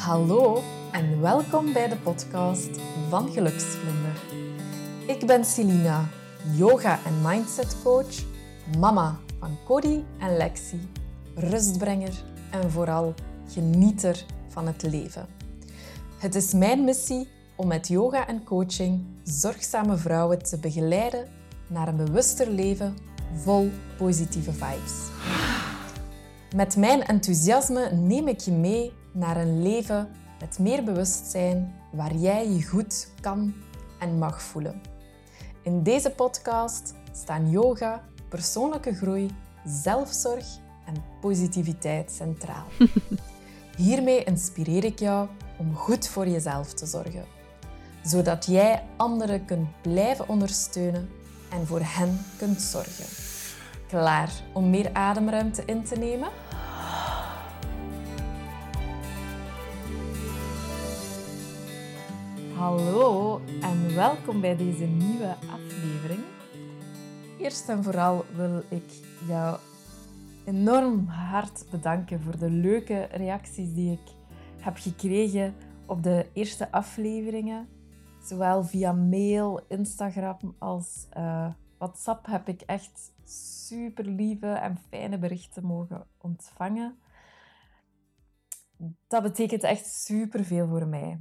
Hallo en welkom bij de podcast van Geluksvlinder. Ik ben Celina, yoga- en mindset coach, mama van Cody en Lexi, rustbrenger en vooral genieter van het leven. Het is mijn missie om met yoga en coaching zorgzame vrouwen te begeleiden naar een bewuster leven vol positieve vibes. Met mijn enthousiasme neem ik je mee naar een leven met meer bewustzijn waar jij je goed kan en mag voelen. In deze podcast staan yoga, persoonlijke groei, zelfzorg en positiviteit centraal. Hiermee inspireer ik jou om goed voor jezelf te zorgen, zodat jij anderen kunt blijven ondersteunen en voor hen kunt zorgen. Klaar om meer ademruimte in te nemen? Hallo en welkom bij deze nieuwe aflevering. Eerst en vooral wil ik jou enorm hard bedanken voor de leuke reacties die ik heb gekregen op de eerste afleveringen. Zowel via mail, Instagram als uh, WhatsApp heb ik echt super lieve en fijne berichten mogen ontvangen. Dat betekent echt super veel voor mij.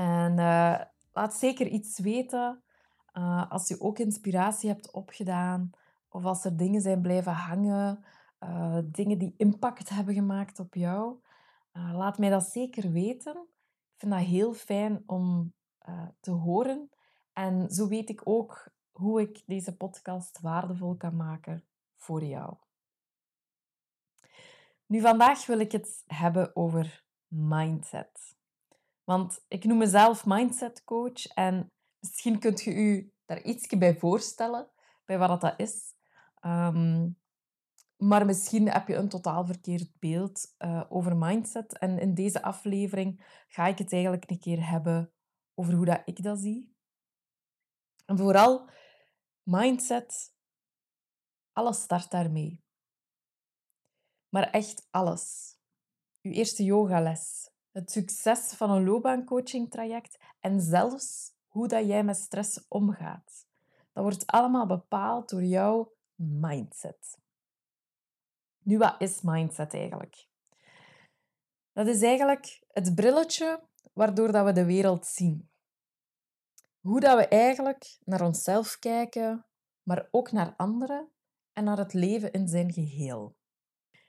En uh, laat zeker iets weten uh, als je ook inspiratie hebt opgedaan of als er dingen zijn blijven hangen, uh, dingen die impact hebben gemaakt op jou. laat mij dat zeker weten. Ik vind dat heel fijn om te horen. En zo weet ik ook hoe ik deze podcast waardevol kan maken voor jou. Nu, vandaag wil ik het hebben over mindset. Want ik noem mezelf mindset coach en misschien kunt je u daar iets bij voorstellen, bij wat dat is. Ehm, maar misschien heb je een totaal verkeerd beeld uh, over mindset. En in deze aflevering ga ik het eigenlijk een keer hebben over hoe dat ik dat zie. En vooral mindset, alles start daarmee. Maar echt alles. Uw eerste yogales, het succes van een loopbaancoaching traject en zelfs hoe dat jij met stress omgaat. Dat wordt allemaal bepaald door jouw mindset. Nu, wat is mindset eigenlijk? Dat is eigenlijk het brilletje waardoor dat we de wereld zien. Hoe dat we eigenlijk naar onszelf kijken, maar ook naar anderen en naar het leven in zijn geheel.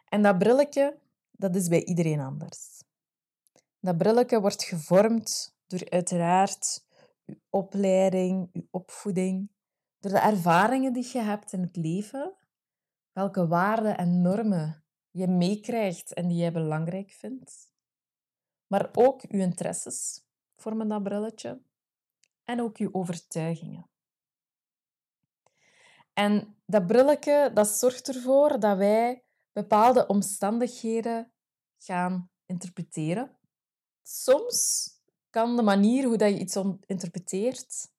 En dat brilletje, dat is bij iedereen anders. Dat brilletje wordt gevormd door uiteraard je opleiding, je opvoeding, door de ervaringen die je hebt in het leven, welke waarden en normen je meekrijgt en die jij belangrijk vindt. Maar ook je interesses vormen dat brilletje en ook je overtuigingen. En dat brilletje dat zorgt ervoor dat wij bepaalde omstandigheden gaan interpreteren soms kan de manier hoe dat je iets interpreteert,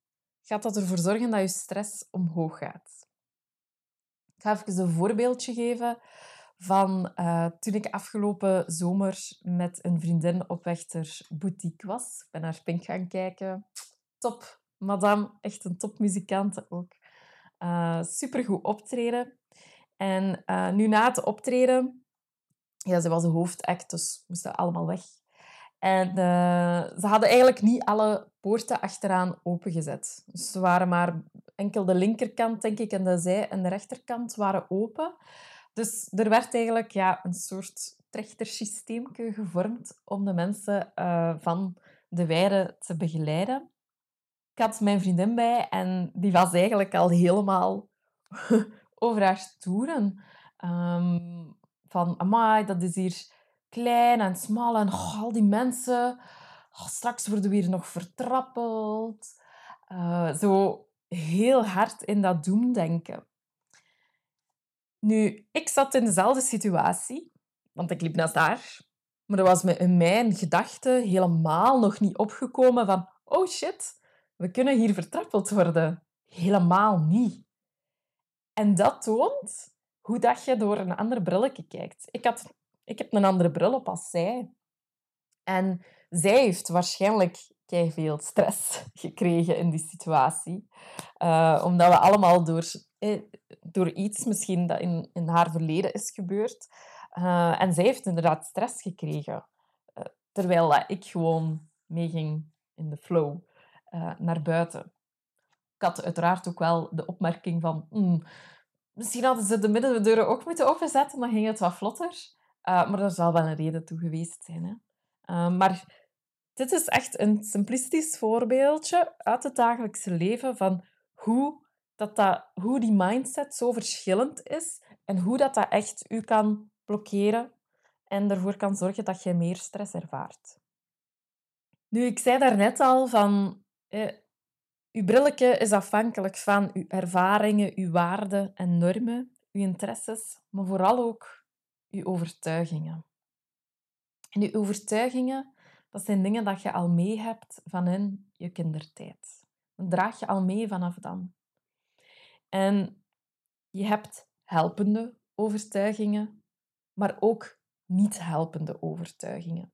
gaat dat ervoor zorgen dat je stress omhoog gaat. Ik ga even een voorbeeldje geven van uh, toen ik afgelopen zomer met een vriendin op weg boutique was. Ik ben naar Pink gaan kijken. Top, madame. Echt een topmuzikant ook. Uh, supergoed optreden. En uh, nu na het optreden... Ja, ze was de hoofdact, dus moesten allemaal weg. En uh, ze hadden eigenlijk niet alle poorten achteraan opengezet. Dus ze waren maar enkel de linkerkant, denk ik, en de zij- en de rechterkant waren open. Dus er werd eigenlijk ja, een soort trechtersysteem gevormd om de mensen uh, van de weide te begeleiden. Ik had mijn vriendin bij en die was eigenlijk al helemaal over haar toeren. Um, van, amai, dat is hier klein en smal en al die mensen. Straks worden we hier nog vertrappeld. Uh, zo heel hard in dat doemdenken. Nu, ik zat in dezelfde situatie, want ik liep naast haar. Maar er was me in mijn gedachten helemaal nog niet opgekomen van oh shit, we kunnen hier vertrappeld worden. Helemaal niet. En dat toont hoe dat je door een ander brilletje kijkt. Ik had ik heb een andere bril op als zij. En zij heeft waarschijnlijk veel stress gekregen in die situatie. Uh, omdat we allemaal door, eh, door iets misschien dat in, in haar verleden is gebeurd. Uh, en zij heeft inderdaad stress gekregen. Uh, terwijl ik gewoon meeging in de flow naar buiten. Ik had uiteraard ook wel de opmerking van... Mm, misschien hadden ze de middendeuren ook moeten openzetten, dan ging het wat vlotter. Maar er zal wel een reden toe geweest zijn. Hè. maar dit is echt een simplistisch voorbeeldje uit het dagelijkse leven van hoe, dat dat, hoe die mindset zo verschillend is en hoe dat, dat echt u kan blokkeren en ervoor kan zorgen dat je meer stress ervaart. Nu, ik zei daarnet al van... Eh, uw brilletje is afhankelijk van uw ervaringen, uw waarden en normen, uw interesses, maar vooral ook uw overtuigingen. En uw overtuigingen dat zijn dingen dat je al mee hebt van in je kindertijd. Dat draag je al mee vanaf dan. En je hebt helpende overtuigingen, maar ook niet helpende overtuigingen.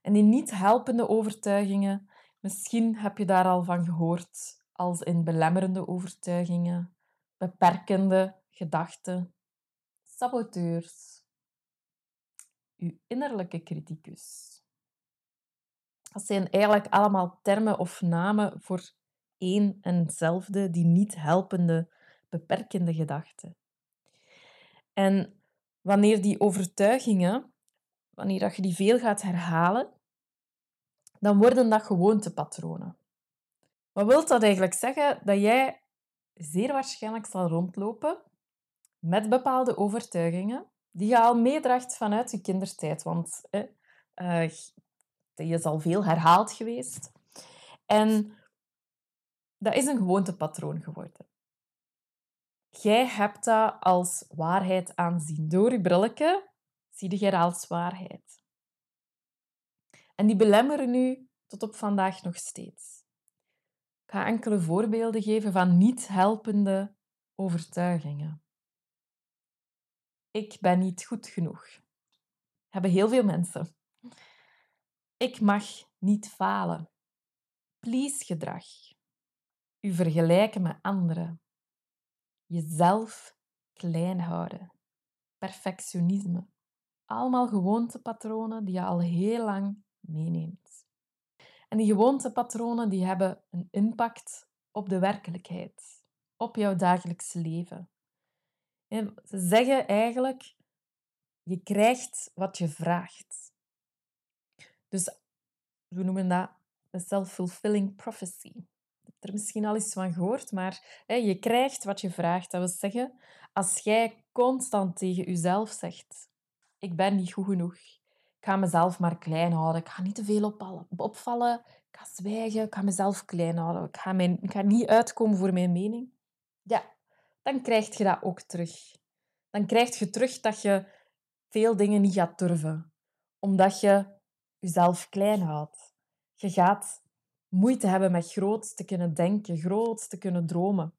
En die niet helpende overtuigingen, misschien heb je daar al van gehoord, als in belemmerende overtuigingen, beperkende gedachten, saboteurs, uw innerlijke criticus. Dat zijn eigenlijk allemaal termen of namen voor één en hetzelfde, die niet helpende, beperkende gedachten. En wanneer die overtuigingen, wanneer dat je die veel gaat herhalen, dan worden dat gewoontepatronen. Wat wil dat eigenlijk zeggen? Dat jij zeer waarschijnlijk zal rondlopen met bepaalde overtuigingen die je al meedraagt vanuit je kindertijd. Want eh, die is al veel herhaald geweest. En dat is een gewoontepatroon geworden. Jij hebt dat als waarheid aanzien. Door je brilletje zie je als waarheid. En die belemmeren nu tot op vandaag nog steeds. Ik ga enkele voorbeelden geven van niet helpende overtuigingen. Ik ben niet goed genoeg. Hebben heel veel mensen. Ik mag niet falen. Please gedrag. U vergelijken met anderen. Jezelf klein houden. Perfectionisme. Allemaal gewoontepatronen die je al heel lang meeneemt. En die gewoontepatronen die hebben een impact op de werkelijkheid, op jouw dagelijkse leven. Ze zeggen eigenlijk, je krijgt wat je vraagt. Dus we noemen dat een self-fulfilling prophecy. Je hebt er misschien al eens van gehoord, maar hè, je krijgt wat je vraagt. Dat wil zeggen, als jij constant tegen jezelf zegt: Ik ben niet goed genoeg, ik ga mezelf maar klein houden, ik ga niet te veel opvallen, ik ga zwijgen, ik ga mezelf klein houden, ik ga, ik ga niet uitkomen voor mijn mening. Ja, dan krijg je dat ook terug. Dan krijg je terug dat je veel dingen niet gaat durven, omdat je jezelf klein houdt. Je gaat moeite hebben met groot te kunnen denken, groot te kunnen dromen.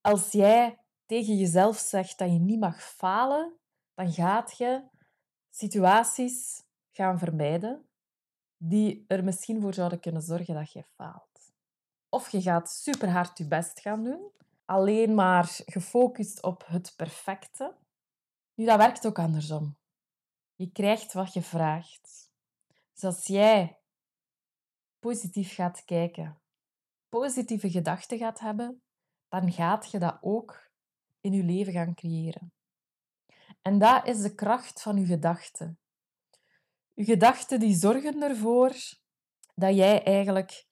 Als jij tegen jezelf zegt dat je niet mag falen, dan gaat je situaties gaan vermijden die er misschien voor zouden kunnen zorgen dat je faalt. Of je gaat super hard je best gaan doen, alleen maar gefocust op het perfecte. Nu, dat werkt ook andersom. Je krijgt wat je vraagt. Dus als jij positief gaat kijken, positieve gedachten gaat hebben, dan gaat je dat ook in je leven gaan creëren. En dat is de kracht van je gedachten. Je gedachten die zorgen ervoor dat jij eigenlijk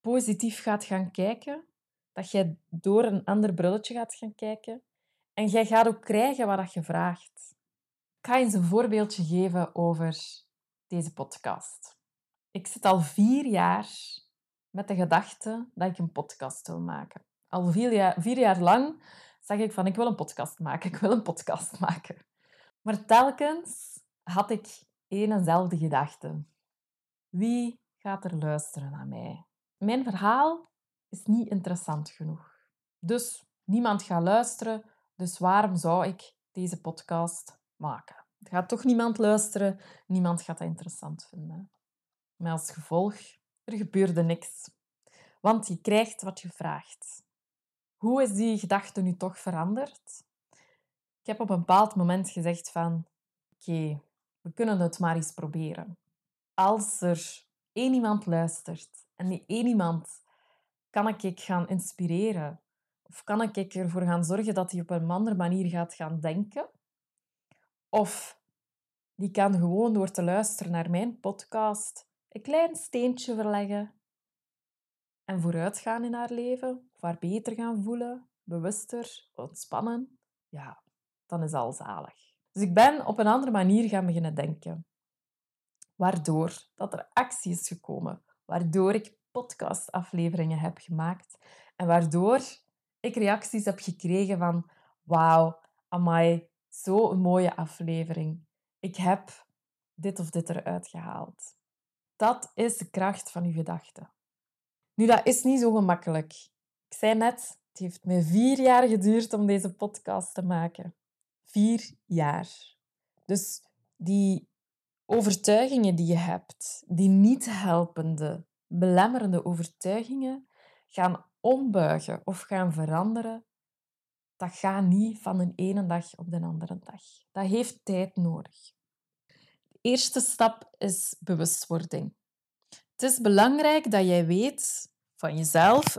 positief gaat gaan kijken, dat jij door een ander brilletje gaat gaan kijken en jij gaat ook krijgen wat je vraagt. Ik ga eens een voorbeeldje geven over deze podcast. Ik zit al vier jaar met de gedachte dat ik een podcast wil maken. Al vier jaar, jaar lang zeg ik van ik wil een podcast maken, ik wil een podcast maken. Maar telkens had ik één enzelfde gedachte. Wie gaat er luisteren naar mij? Mijn verhaal is niet interessant genoeg. Dus niemand gaat luisteren, dus waarom zou ik deze podcast maken? Er gaat toch niemand luisteren, niemand gaat dat interessant vinden. Met als gevolg, er gebeurde niks. Want je krijgt wat je vraagt. Hoe is die gedachte nu toch veranderd? Ik heb op een bepaald moment gezegd van... Oké, we kunnen het maar eens proberen. Als er één iemand luistert en die één iemand kan ik gaan inspireren of kan ik ervoor gaan zorgen dat hij op een andere manier gaat gaan denken? Of die kan gewoon door te luisteren naar mijn podcast een klein steentje verleggen en vooruit gaan in haar leven, of haar beter gaan voelen, bewuster, ontspannen. Ja, dan is al zalig. Dus ik ben op een andere manier gaan beginnen denken. Waardoor dat er actie is gekomen. Waardoor ik podcastafleveringen heb gemaakt. En waardoor ik reacties heb gekregen van wauw, amai, zo'n mooie aflevering. Ik heb dit of dit eruit gehaald. Dat is de kracht van uw gedachten. Nu, dat is niet zo gemakkelijk. Ik zei net, het heeft me vier jaar geduurd om deze podcast te maken. Vier jaar. Dus die overtuigingen die je hebt, die niet helpende, belemmerende overtuigingen, gaan ombuigen of gaan veranderen, dat gaat niet van de ene dag op de andere dag. Dat heeft tijd nodig. De eerste stap is bewustwording. Het is belangrijk dat jij weet van jezelf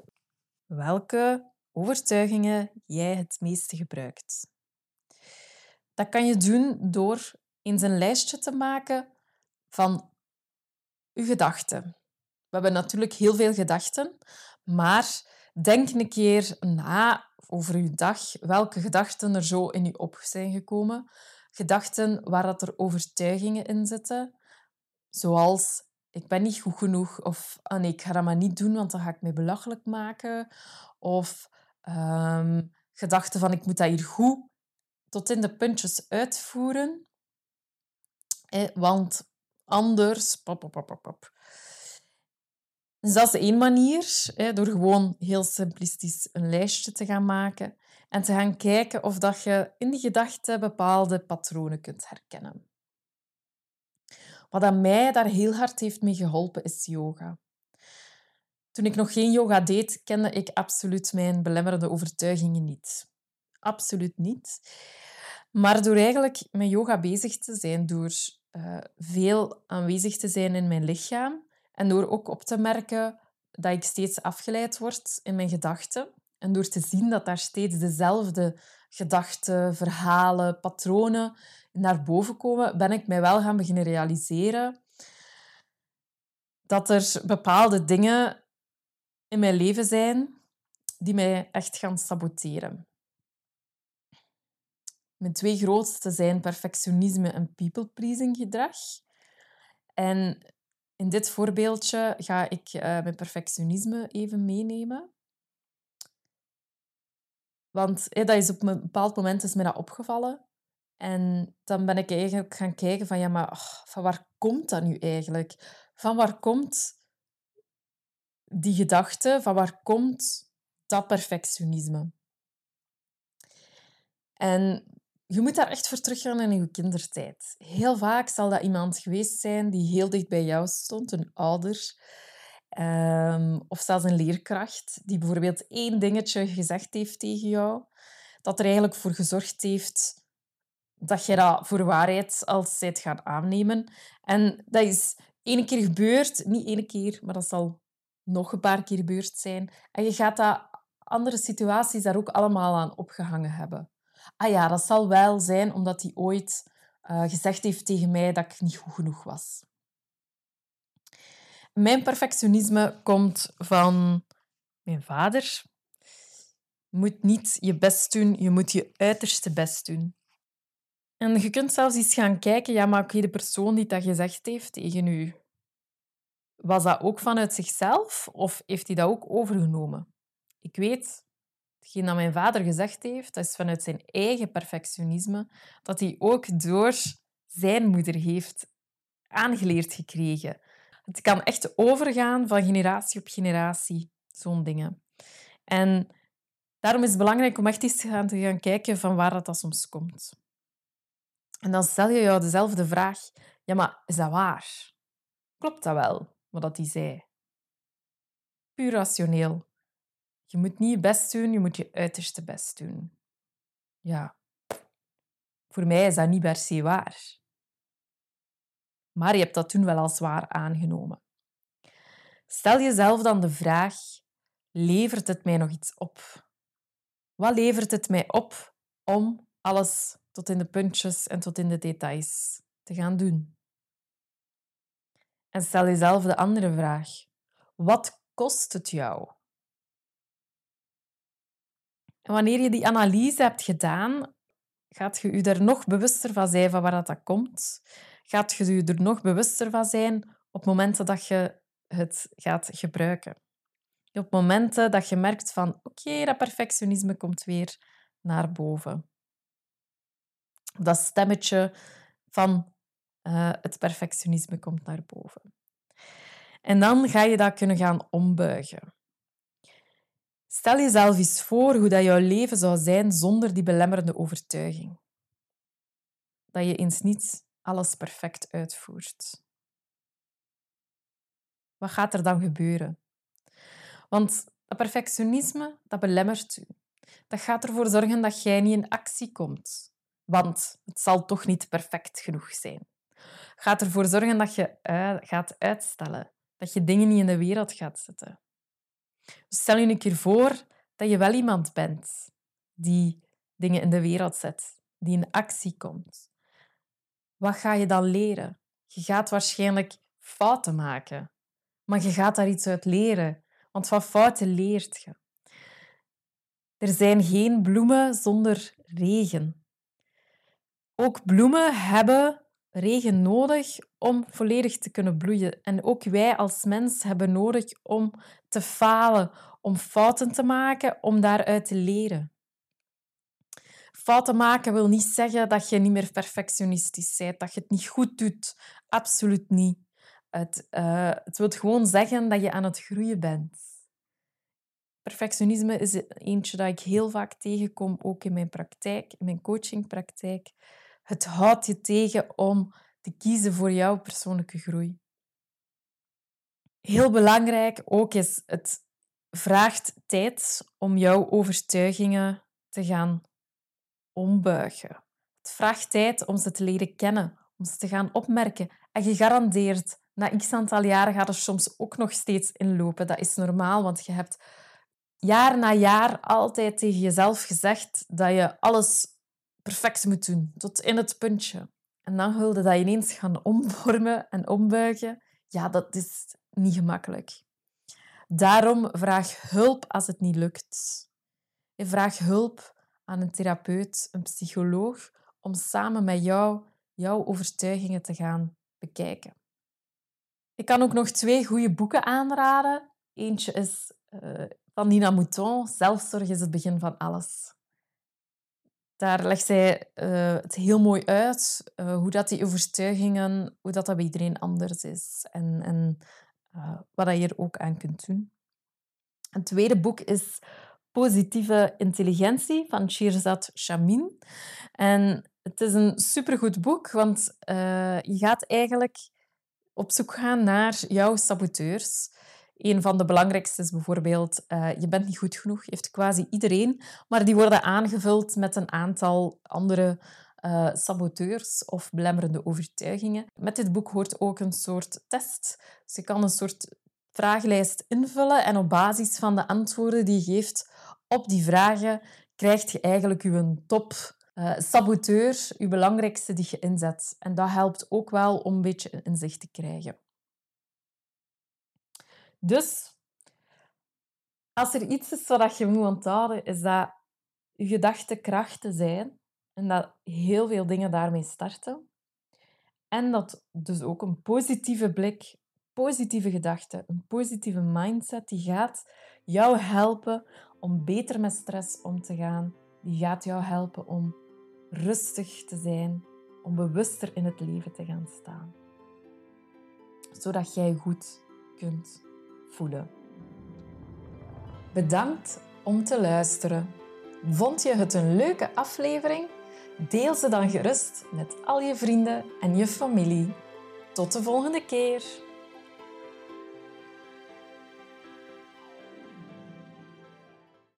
welke overtuigingen jij het meeste gebruikt. Dat kan je doen door eens een lijstje te maken van je gedachten. We hebben natuurlijk heel veel gedachten, maar denk een keer na over je dag welke gedachten er zo in je op zijn gekomen. Gedachten waar dat er overtuigingen in zitten, zoals ik ben niet goed genoeg of ah nee, ik ga dat maar niet doen, want dan ga ik me belachelijk maken. Of um, gedachten van ik moet dat hier goed tot in de puntjes uitvoeren. Want anders... Pop, pop, pop, pop. Dus dat is één manier, hè, door gewoon heel simplistisch een lijstje te gaan maken en te gaan kijken of dat je in die gedachten bepaalde patronen kunt herkennen. Wat aan mij daar heel hard heeft mee geholpen, is yoga. Toen ik nog geen yoga deed, kende ik absoluut mijn belemmerende overtuigingen niet. Absoluut niet. Maar door eigenlijk met yoga bezig te zijn, door uh, veel aanwezig te zijn in mijn lichaam, en door ook op te merken dat ik steeds afgeleid word in mijn gedachten. En door te zien dat daar steeds dezelfde gedachten, verhalen, patronen naar boven komen, ben ik mij wel gaan beginnen realiseren dat er bepaalde dingen in mijn leven zijn die mij echt gaan saboteren. Mijn twee grootste zijn perfectionisme en people-pleasing gedrag. En in dit voorbeeldje ga ik uh, mijn perfectionisme even meenemen. Want dat is op een bepaald moment is mij dat opgevallen. En dan ben ik eigenlijk gaan kijken van, ja, maar van waar komt dat nu eigenlijk? Van waar komt die gedachte? Van waar komt dat perfectionisme? En je moet daar echt voor teruggaan in je kindertijd. Heel vaak zal dat iemand geweest zijn die heel dicht bij jou stond, een ouder. Um, of zelfs een leerkracht die bijvoorbeeld één dingetje gezegd heeft tegen jou, dat er eigenlijk voor gezorgd heeft dat je dat voor waarheid als zijt gaan aannemen. En dat is één keer gebeurd, niet één keer, maar dat zal nog een paar keer gebeurd zijn. En je gaat dat andere situaties daar ook allemaal aan opgehangen hebben ah ja, dat zal wel zijn omdat hij ooit uh, gezegd heeft tegen mij dat ik niet goed genoeg was. Mijn perfectionisme komt van mijn vader. Je moet niet je best doen, je moet je uiterste best doen. En je kunt zelfs eens gaan kijken, ja, maar oké, de persoon die dat gezegd heeft tegen u, was dat ook vanuit zichzelf of heeft hij dat ook overgenomen? Ik weet, hetgeen dat mijn vader gezegd heeft, dat is vanuit zijn eigen perfectionisme, dat hij ook door zijn moeder heeft aangeleerd gekregen. Het kan echt overgaan van generatie op generatie, zo'n dingen. En daarom is het belangrijk om echt eens te gaan, te gaan kijken van waar dat, dat soms komt. En dan stel je jou dezelfde vraag. Ja, maar is dat waar? klopt dat wel, wat hij zei? Puur rationeel. Je moet niet je best doen, je moet je uiterste best doen. Ja, voor mij is dat niet per se waar. Maar je hebt dat toen wel als waar aangenomen. Stel jezelf dan de vraag: levert het mij nog iets op? Wat levert het mij op om alles tot in de puntjes en tot in de details te gaan doen? En stel jezelf de andere vraag: wat kost het jou? En wanneer je die analyse hebt gedaan, gaat je je er nog bewuster van zijn van waar dat, dat komt. Gaat je je er nog bewuster van zijn op momenten dat je het gaat gebruiken. Op momenten dat je merkt van oké, dat perfectionisme komt weer naar boven. Dat stemmetje van uh, het perfectionisme komt naar boven. En dan ga je dat kunnen gaan ombuigen. Stel jezelf eens voor hoe dat jouw leven zou zijn zonder die belemmerende overtuiging. Dat je eens niet alles perfect uitvoert. Wat gaat er dan gebeuren? Want dat perfectionisme, dat belemmert u. Dat gaat ervoor zorgen dat jij niet in actie komt. Want het zal toch niet perfect genoeg zijn. Gaat ervoor zorgen dat je gaat uitstellen. Dat je dingen niet in de wereld gaat zetten. Stel je een keer voor dat je wel iemand bent die dingen in de wereld zet, die in actie komt. Wat ga je dan leren? Je gaat waarschijnlijk fouten maken, maar je gaat daar iets uit leren, want van fouten leert je. Er zijn geen bloemen zonder regen. Ook bloemen hebben regen nodig om volledig te kunnen bloeien. En ook wij als mens hebben nodig om te falen, om fouten te maken, om daaruit te leren. Fouten maken wil niet zeggen dat je niet meer perfectionistisch bent, dat je het niet goed doet. Absoluut niet. Het, uh, het wil gewoon zeggen dat je aan het groeien bent. Perfectionisme is eentje dat ik heel vaak tegenkom, ook in mijn praktijk, in mijn coachingpraktijk. Het houdt je tegen om te kiezen voor jouw persoonlijke groei. Heel belangrijk ook is, het vraagt tijd om jouw overtuigingen te gaan ombuigen. Het vraagt tijd om ze te leren kennen, om ze te gaan opmerken. En gegarandeerd, na x aantal jaren gaat er soms ook nog steeds inlopen. Dat is normaal, want je hebt jaar na jaar altijd tegen jezelf gezegd dat je alles perfect moet doen, tot in het puntje. En dan wilde dat ineens gaan omvormen en ombuigen. Ja, dat is niet gemakkelijk. Daarom vraag hulp als het niet lukt. Vraag hulp aan een therapeut, een psycholoog, om samen met jou jouw overtuigingen te gaan bekijken. Ik kan ook nog twee goede boeken aanraden. Eentje is uh, van Nina Mouton, Zelfzorg is het begin van alles. Daar legt zij uh, het heel mooi uit, uh, hoe dat die overtuigingen, hoe dat, dat bij iedereen anders is en, en uh, wat je er ook aan kunt doen. Een tweede boek is Positieve Intelligentie van Shirzad Shamin. En het is een supergoed boek, want je gaat eigenlijk op zoek gaan naar jouw saboteurs. Een van de belangrijkste is bijvoorbeeld, uh, je bent niet goed genoeg, heeft quasi iedereen, maar die worden aangevuld met een aantal andere uh, saboteurs of belemmerende overtuigingen. Met dit boek hoort ook een soort test. Je kan een soort vragenlijst invullen en op basis van de antwoorden die je geeft op die vragen, krijg je eigenlijk je top uh, saboteur, je belangrijkste die je inzet. En dat helpt ook wel om een beetje inzicht te krijgen. Dus als er iets is wat je moet onthouden, is dat je gedachten krachten zijn en dat heel veel dingen daarmee starten. En dat dus ook een positieve blik, positieve gedachten, een positieve mindset, die gaat jou helpen om beter met stress om te gaan. Die gaat jou helpen om rustig te zijn, om bewuster in het leven te gaan staan. Zodat jij goed kunt Bedankt om te luisteren. Vond je het een leuke aflevering? Deel ze dan gerust met al je vrienden en je familie. Tot de volgende keer.